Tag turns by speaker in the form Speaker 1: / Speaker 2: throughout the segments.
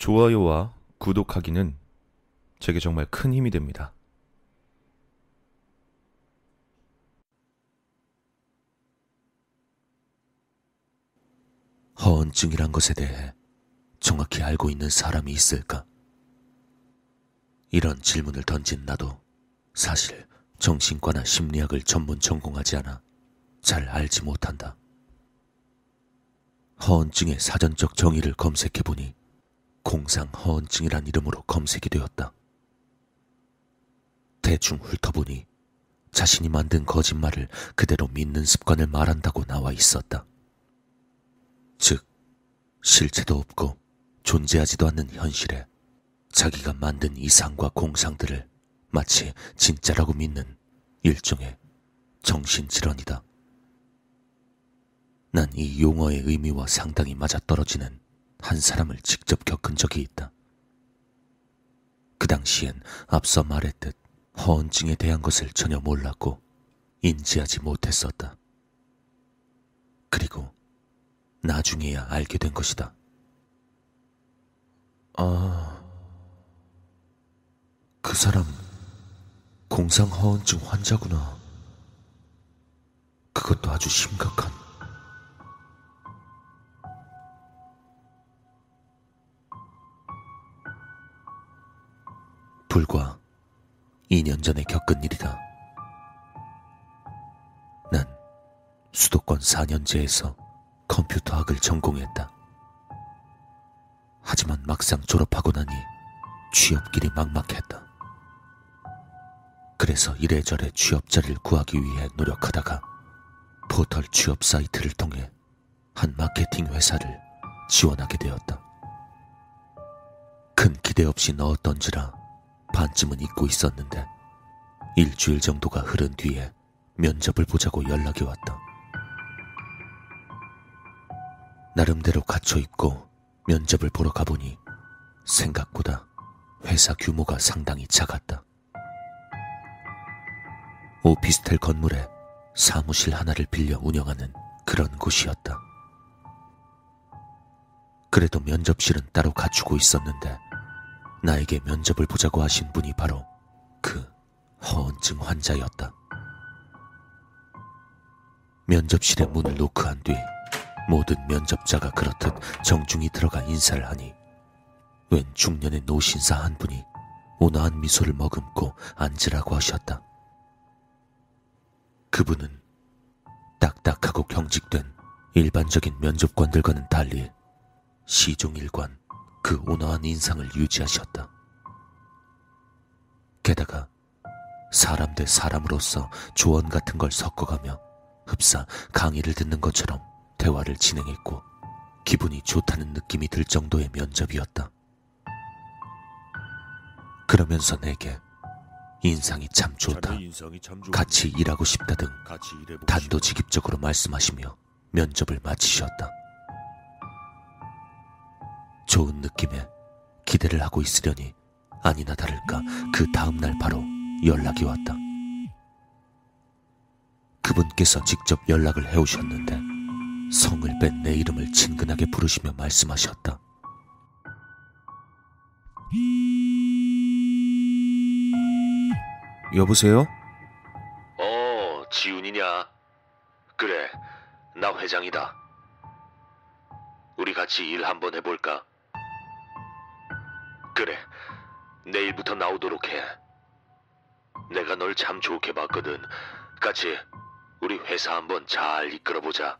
Speaker 1: 좋아요와 구독하기는 제게 정말 큰 힘이 됩니다.
Speaker 2: 허언증이란 것에 대해 정확히 알고 있는 사람이 있을까? 이런 질문을 던진 나도 사실 정신과나 심리학을 전문 전공하지 않아 잘 알지 못한다. 허언증의 사전적 정의를 검색해보니 공상허언증이란 이름으로 검색이 되었다. 대충 훑어보니 자신이 만든 거짓말을 그대로 믿는 습관을 말한다고 나와 있었다. 즉, 실체도 없고 존재하지도 않는 현실에 자기가 만든 이상과 공상들을 마치 진짜라고 믿는 일종의 정신질환이다. 난 이 용어의 의미와 상당히 맞아떨어지는 한 사람을 직접 겪은 적이 있다. 그 당시엔 앞서 말했듯 허언증에 대한 것을 전혀 몰랐고 인지하지 못했었다. 그리고 나중에야 알게 된 것이다. 아, 그 사람 공상허언증 환자구나. 그것도 아주 심각한. 불과 2년 전에 겪은 일이다. 난 수도권 4년제에서 컴퓨터학을 전공했다. 하지만 막상 졸업하고 나니 취업길이 막막했다. 그래서 이래저래 취업 자리를 구하기 위해 노력하다가 포털 취업 사이트를 통해 한 마케팅 회사를 지원하게 되었다. 큰 기대 없이 넣었던지라 반쯤은 잊고 있었는데 일주일 정도가 흐른 뒤에 면접을 보자고 연락이 왔다. 나름대로 갇혀 있고 면접을 보러 가보니 생각보다 회사 규모가 상당히 작았다. 오피스텔 건물에 사무실 하나를 빌려 운영하는 그런 곳이었다. 그래도 면접실은 따로 갖추고 있었는데 나에게 면접을 보자고 하신 분이 바로 그 허언증 환자였다. 면접실의 문을 노크한 뒤 모든 면접자가 그렇듯 정중히 들어가 인사를 하니 웬 중년의 노신사 한 분이 온화한 미소를 머금고 앉으라고 하셨다. 그분은 딱딱하고 경직된 일반적인 면접관들과는 달리 시종일관 그 온화한 인상을 유지하셨다. 게다가 사람 대 사람으로서 조언 같은 걸 섞어가며 흡사 강의를 듣는 것처럼 대화를 진행했고 기분이 좋다는 느낌이 들 정도의 면접이었다. 그러면서 내게 인상이 참 좋다. 같이 일하고 싶다 등 단도직입적으로 말씀하시며 면접을 마치셨다. 좋은 느낌에 기대를 하고 있으려니 아니나 다를까 그 다음날 바로 연락이 왔다. 그분께서 직접 연락을 해오셨는데 성을 뺀 내 이름을 친근하게 부르시며 말씀하셨다.
Speaker 1: 여보세요?
Speaker 2: 어, 지훈이냐? 그래, 나 회장이다. 우리 같이 일 한번 해볼까? 그래, 내일부터 나오도록 해. 내가 널 참 좋게 봤거든. 같이 우리 회사 한번 잘 이끌어보자.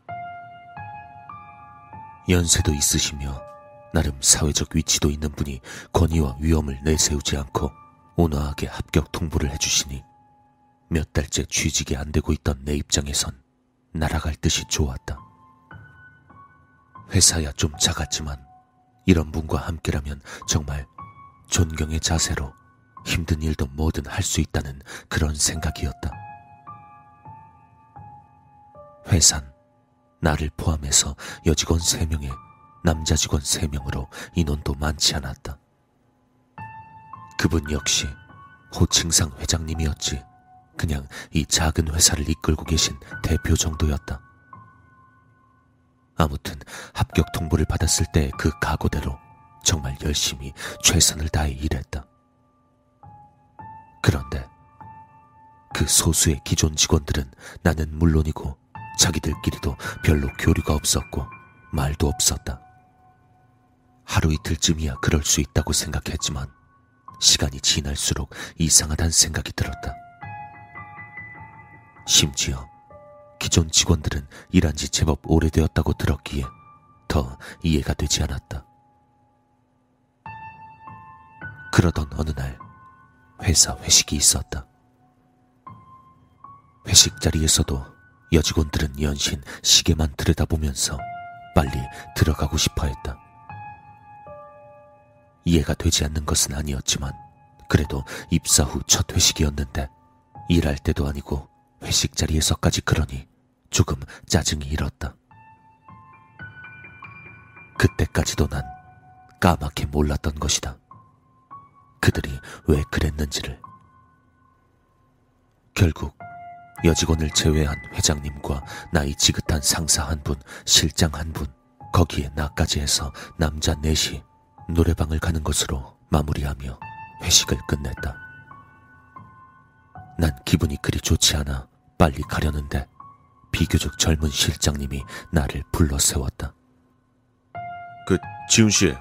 Speaker 2: 연세도 있으시며 나름 사회적 위치도 있는 분이 권위와 위험을 내세우지 않고 온화하게 합격 통보를 해주시니 몇 달째 취직이 안 되고 있던 내 입장에선 날아갈 듯이 좋았다. 회사야 좀 작았지만 이런 분과 함께라면 정말 존경의 자세로 힘든 일도 뭐든 할 수 있다는 그런 생각이었다. 회산, 나를 포함해서 여직원 3명에 남자 직원 3명으로 인원도 많지 않았다. 그분 역시 호칭상 회장님이었지. 그냥 이 작은 회사를 이끌고 계신 대표 정도였다. 아무튼 합격 통보를 받았을 때 그 각오대로
Speaker 1: 정말 열심히 최선을 다해 일했다. 그런데 그 소수의 기존 직원들은 나는 물론이고 자기들끼리도 별로 교류가 없었고 말도 없었다. 하루 이틀쯤이야 그럴 수 있다고 생각했지만 시간이 지날수록 이상하다는 생각이 들었다. 심지어 기존 직원들은 일한 지 제법 오래되었다고 들었기에 더 이해가 되지 않았다. 그러던 어느 날 회사 회식이 있었다. 회식 자리에서도 여직원들은 연신 시계만 들여다보면서 빨리 들어가고 싶어 했다. 이해가 되지 않는 것은 아니었지만 그래도 입사 후 첫 회식이었는데 일할 때도 아니고 회식 자리에서까지 그러니 조금 짜증이 일었다. 그때까지도 난 까맣게 몰랐던 것이다. 그들이 왜 그랬는지를. 결국 여직원을 제외한 회장님과 나이 지긋한 상사 한 분, 실장 한 분, 거기에 나까지 해서 남자 넷이 노래방을 가는 것으로 마무리하며 회식을 끝냈다. 난 기분이 그리 좋지 않아 빨리 가려는데 비교적 젊은 실장님이 나를 불러 세웠다.
Speaker 2: 그, 지훈 씨.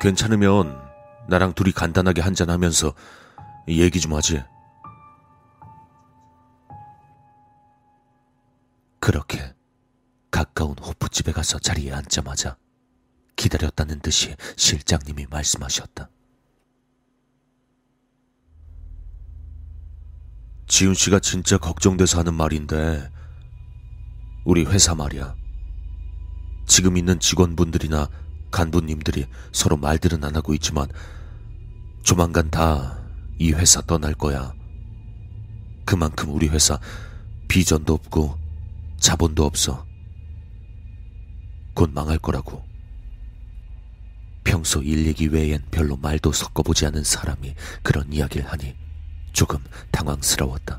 Speaker 2: 괜찮으면 나랑 둘이 간단하게 한잔하면서 얘기 좀 하지.
Speaker 1: 그렇게 가까운 호프집에 가서 자리에 앉자마자 기다렸다는 듯이 실장님이 말씀하셨다.
Speaker 2: 지훈 씨가 진짜 걱정돼서 하는 말인데, 우리 회사 말이야. 지금 있는 직원분들이나 간부님들이 서로 말들은 안 하고 있지만, 조만간 다 이 회사 떠날 거야. 그만큼 우리 회사 비전도 없고 자본도 없어. 곧 망할 거라고.
Speaker 1: 평소 일 얘기 외엔 별로 말도 섞어보지 않은 사람이 그런 이야기를 하니 조금 당황스러웠다.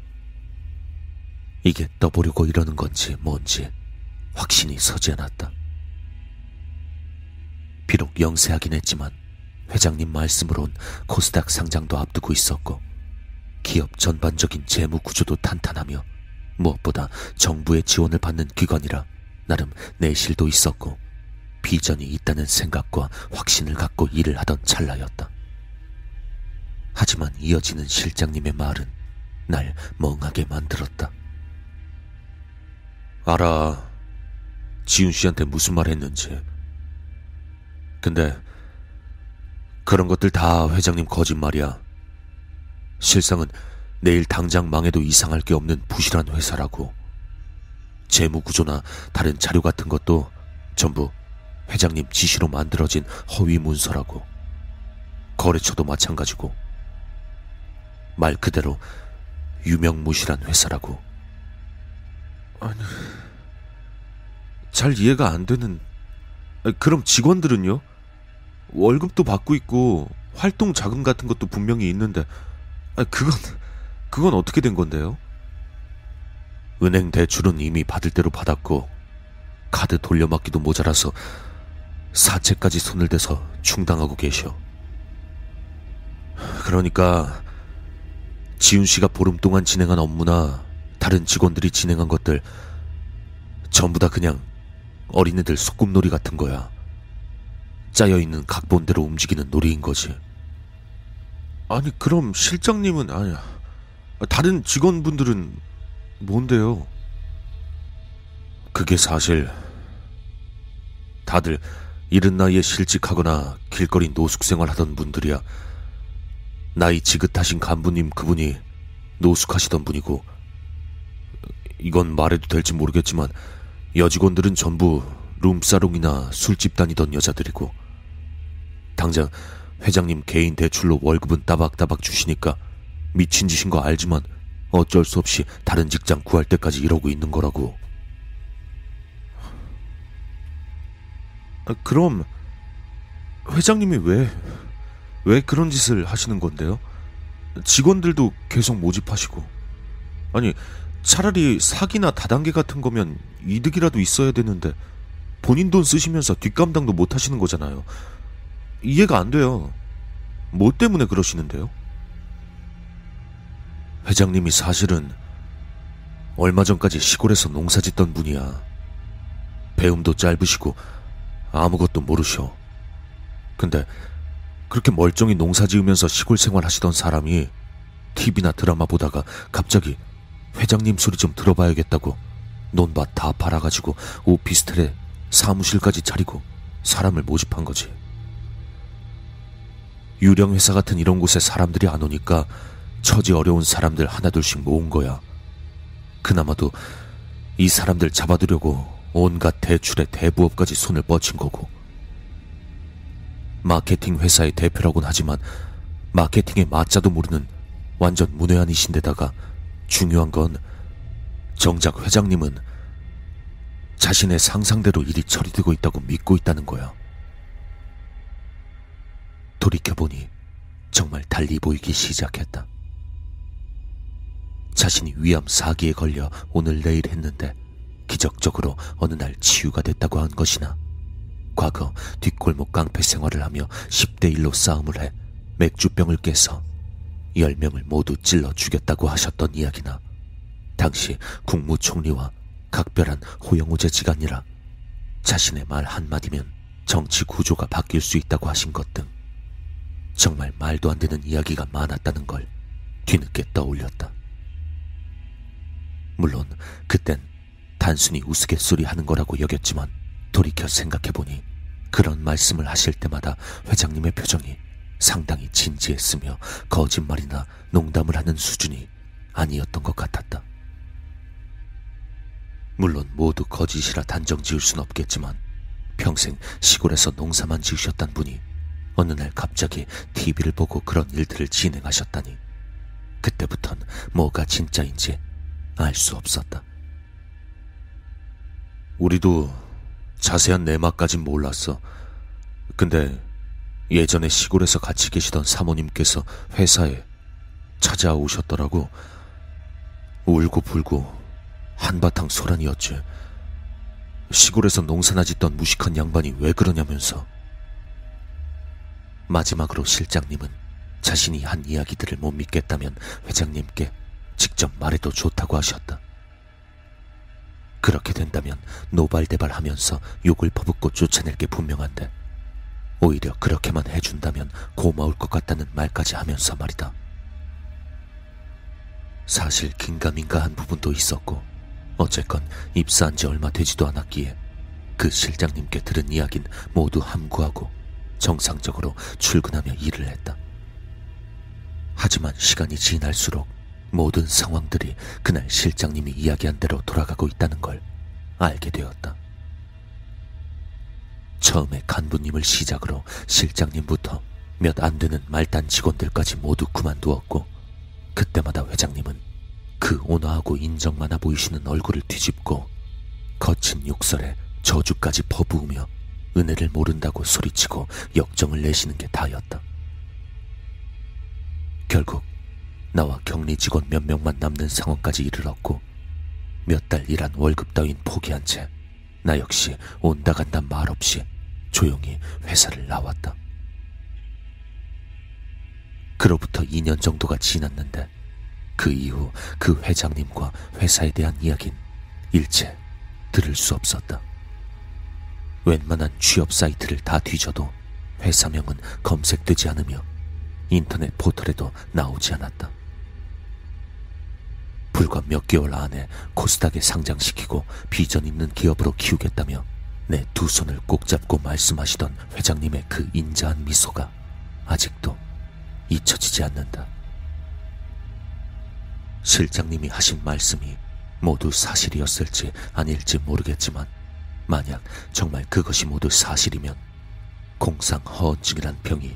Speaker 1: 이게 떠보려고 이러는 건지 뭔지 확신이 서지 않았다. 비록 영세하긴 했지만 회장님 말씀으론 코스닥 상장도 앞두고 있었고 기업 전반적인 재무 구조도 탄탄하며 무엇보다 정부의 지원을 받는 기관이라 나름 내실도 있었고 비전이 있다는 생각과 확신을 갖고 일을 하던 찰나였다. 하지만 이어지는 실장님의 말은 날 멍하게 만들었다.
Speaker 2: 알아. 지훈 씨한테 무슨 말 했는지. 근데 그런 것들 다 회장님 거짓말이야. 실상은 내일 당장 망해도 이상할 게 없는 부실한 회사라고. 재무 구조나 다른 자료 같은 것도 전부 회장님 지시로 만들어진 허위 문서라고. 거래처도 마찬가지고. 말 그대로 유명무실한 회사라고. 아니, 잘 이해가 안 되는. 그럼 직원들은요? 월급도 받고 있고 활동 자금 같은 것도 분명히 있는데, 그건 그건 어떻게 된 건데요? 은행 대출은 이미 받을 대로 받았고 카드 돌려막기도 모자라서 사채까지 손을 대서 충당하고 계셔. 그러니까 지훈 씨가 보름 동안 진행한 업무나 다른 직원들이 진행한 것들 전부 다 그냥 어린애들 소꿉놀이 같은 거야. 짜여 있는 각본대로 움직이는 놀이인 거지. 아니, 그럼 실장님은, 아니야. 다른 직원분들은 뭔데요? 그게 사실, 다들 이른 나이에 실직하거나 길거리 노숙 생활 하던 분들이야. 나이 지긋하신 간부님 그분이 노숙하시던 분이고, 이건 말해도 될지 모르겠지만, 여직원들은 전부 룸사롱이나 술집 다니던 여자들이고, 당장 회장님 개인 대출로 월급은 따박따박 주시니까 미친 짓인 거 알지만 어쩔 수 없이 다른 직장 구할 때까지 이러고 있는 거라고. 아, 그럼 회장님이 왜, 왜 그런 짓을 하시는 건데요? 직원들도 계속 모집하시고. 아니, 차라리 사기나 다단계 같은 거면 이득이라도 있어야 되는데 본인 돈 쓰시면서 뒷감당도 못 하시는 거잖아요. 이해가 안 돼요. 뭐 때문에 그러시는데요? 회장님이 사실은 얼마 전까지 시골에서 농사 짓던 분이야. 배움도 짧으시고 아무것도 모르셔. 근데 그렇게 멀쩡히 농사 지으면서 시골 생활 하시던 사람이 TV나 드라마 보다가 갑자기 회장님 소리 좀 들어봐야겠다고 논밭 다 팔아가지고 오피스텔에 사무실까지 차리고 사람을 모집한 거지. 유령 회사 같은 이런 곳에 사람들이 안 오니까 처지 어려운 사람들 하나둘씩 모은 거야. 그나마도 이 사람들 잡아두려고 온갖 대출에 대부업까지 손을 뻗친 거고. 마케팅 회사의 대표라곤 하지만 마케팅의 맞자도 모르는 완전 문외한이신데다가 중요한 건 정작 회장님은 자신의 상상대로 일이 처리되고 있다고 믿고 있다는 거야. 돌이켜보니 정말 달리 보이기 시작했다. 자신이 위암 사기에 걸려 오늘 내일 했는데 기적적으로 어느 날 치유가 됐다고 한 것이나 과거 뒷골목 깡패 생활을 하며 10대 1로 싸움을 해 맥주병을 깨서 10명을 모두 찔러 죽였다고 하셨던 이야기나 당시 국무총리와 각별한 호영우제 지간이라 자신의 말 한마디면 정치 구조가 바뀔 수 있다고 하신 것 등 정말 말도 안 되는 이야기가 많았다는 걸 뒤늦게 떠올렸다. 물론 그땐 단순히 우스갯소리 하는 거라고 여겼지만 돌이켜 생각해보니 그런 말씀을 하실 때마다 회장님의 표정이 상당히 진지했으며 거짓말이나 농담을 하는 수준이 아니었던 것 같았다. 물론 모두 거짓이라 단정 지을 순 없겠지만 평생 시골에서 농사만 지으셨단 분이 어느 날 갑자기 TV를 보고 그런 일들을 진행하셨다니 그때부턴 뭐가 진짜인지 알 수 없었다. 우리도 자세한 내막까진 몰랐어. 근데 예전에 시골에서 같이 계시던 사모님께서 회사에 찾아오셨더라고. 울고 불고 한바탕 소란이었지. 시골에서 농사나 짓던 무식한 양반이 왜 그러냐면서. 마지막으로 실장님은 자신이 한 이야기들을 못 믿겠다면 회장님께 직접 말해도 좋다고 하셨다. 그렇게 된다면 노발대발 하면서 욕을 퍼붓고 쫓아낼 게 분명한데 오히려 그렇게만 해준다면 고마울 것 같다는 말까지 하면서 말이다. 사실 긴가민가한 부분도 있었고 어쨌건 입사한 지 얼마 되지도 않았기에 그 실장님께 들은 이야긴 모두 함구하고 정상적으로 출근하며 일을 했다. 하지만 시간이 지날수록 모든 상황들이 그날 실장님이 이야기한 대로 돌아가고 있다는 걸 알게 되었다. 처음에 간부님을 시작으로 실장님부터 몇 안 되는 말단 직원들까지 모두 그만두었고 그때마다 회장님은 그 온화하고 인정 많아 보이시는 얼굴을 뒤집고 거친 욕설에 저주까지 퍼부으며 은혜를 모른다고 소리치고 역정을 내시는 게 다였다. 결국 나와 격리 직원 몇 명만 남는 상황까지 이르렀고 몇 달 일한 월급 따윈 포기한 채 나 역시 온다 간다 말 없이 조용히 회사를 나왔다. 그로부터 2년 정도가 지났는데 그 이후 그 회장님과 회사에 대한 이야긴 일체 들을 수 없었다. 웬만한 취업 사이트를 다 뒤져도 회사명은 검색되지 않으며 인터넷 포털에도 나오지 않았다. 불과 몇 개월 안에 코스닥에 상장시키고 비전 있는 기업으로 키우겠다며 내 두 손을 꼭 잡고 말씀하시던 회장님의 그 인자한 미소가 아직도 잊혀지지 않는다. 실장님이 하신 말씀이 모두 사실이었을지 아닐지 모르겠지만 만약 정말 그것이 모두 사실이면 공상 허언증이란 병이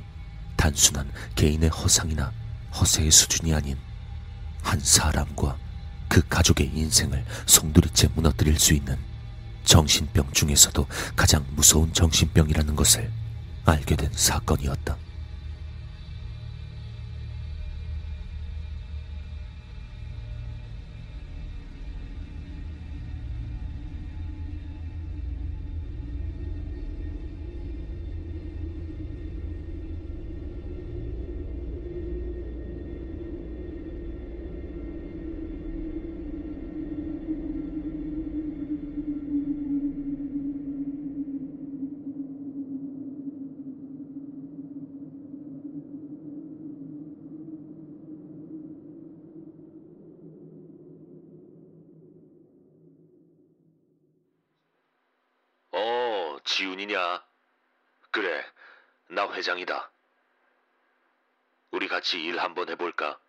Speaker 2: 단순한 개인의 허상이나 허세의 수준이 아닌 한 사람과 그 가족의 인생을 송두리째 무너뜨릴 수 있는 정신병 중에서도 가장 무서운 정신병이라는 것을 알게 된 사건이었다. 회장이다. 우리 같이 일 한번 해볼까?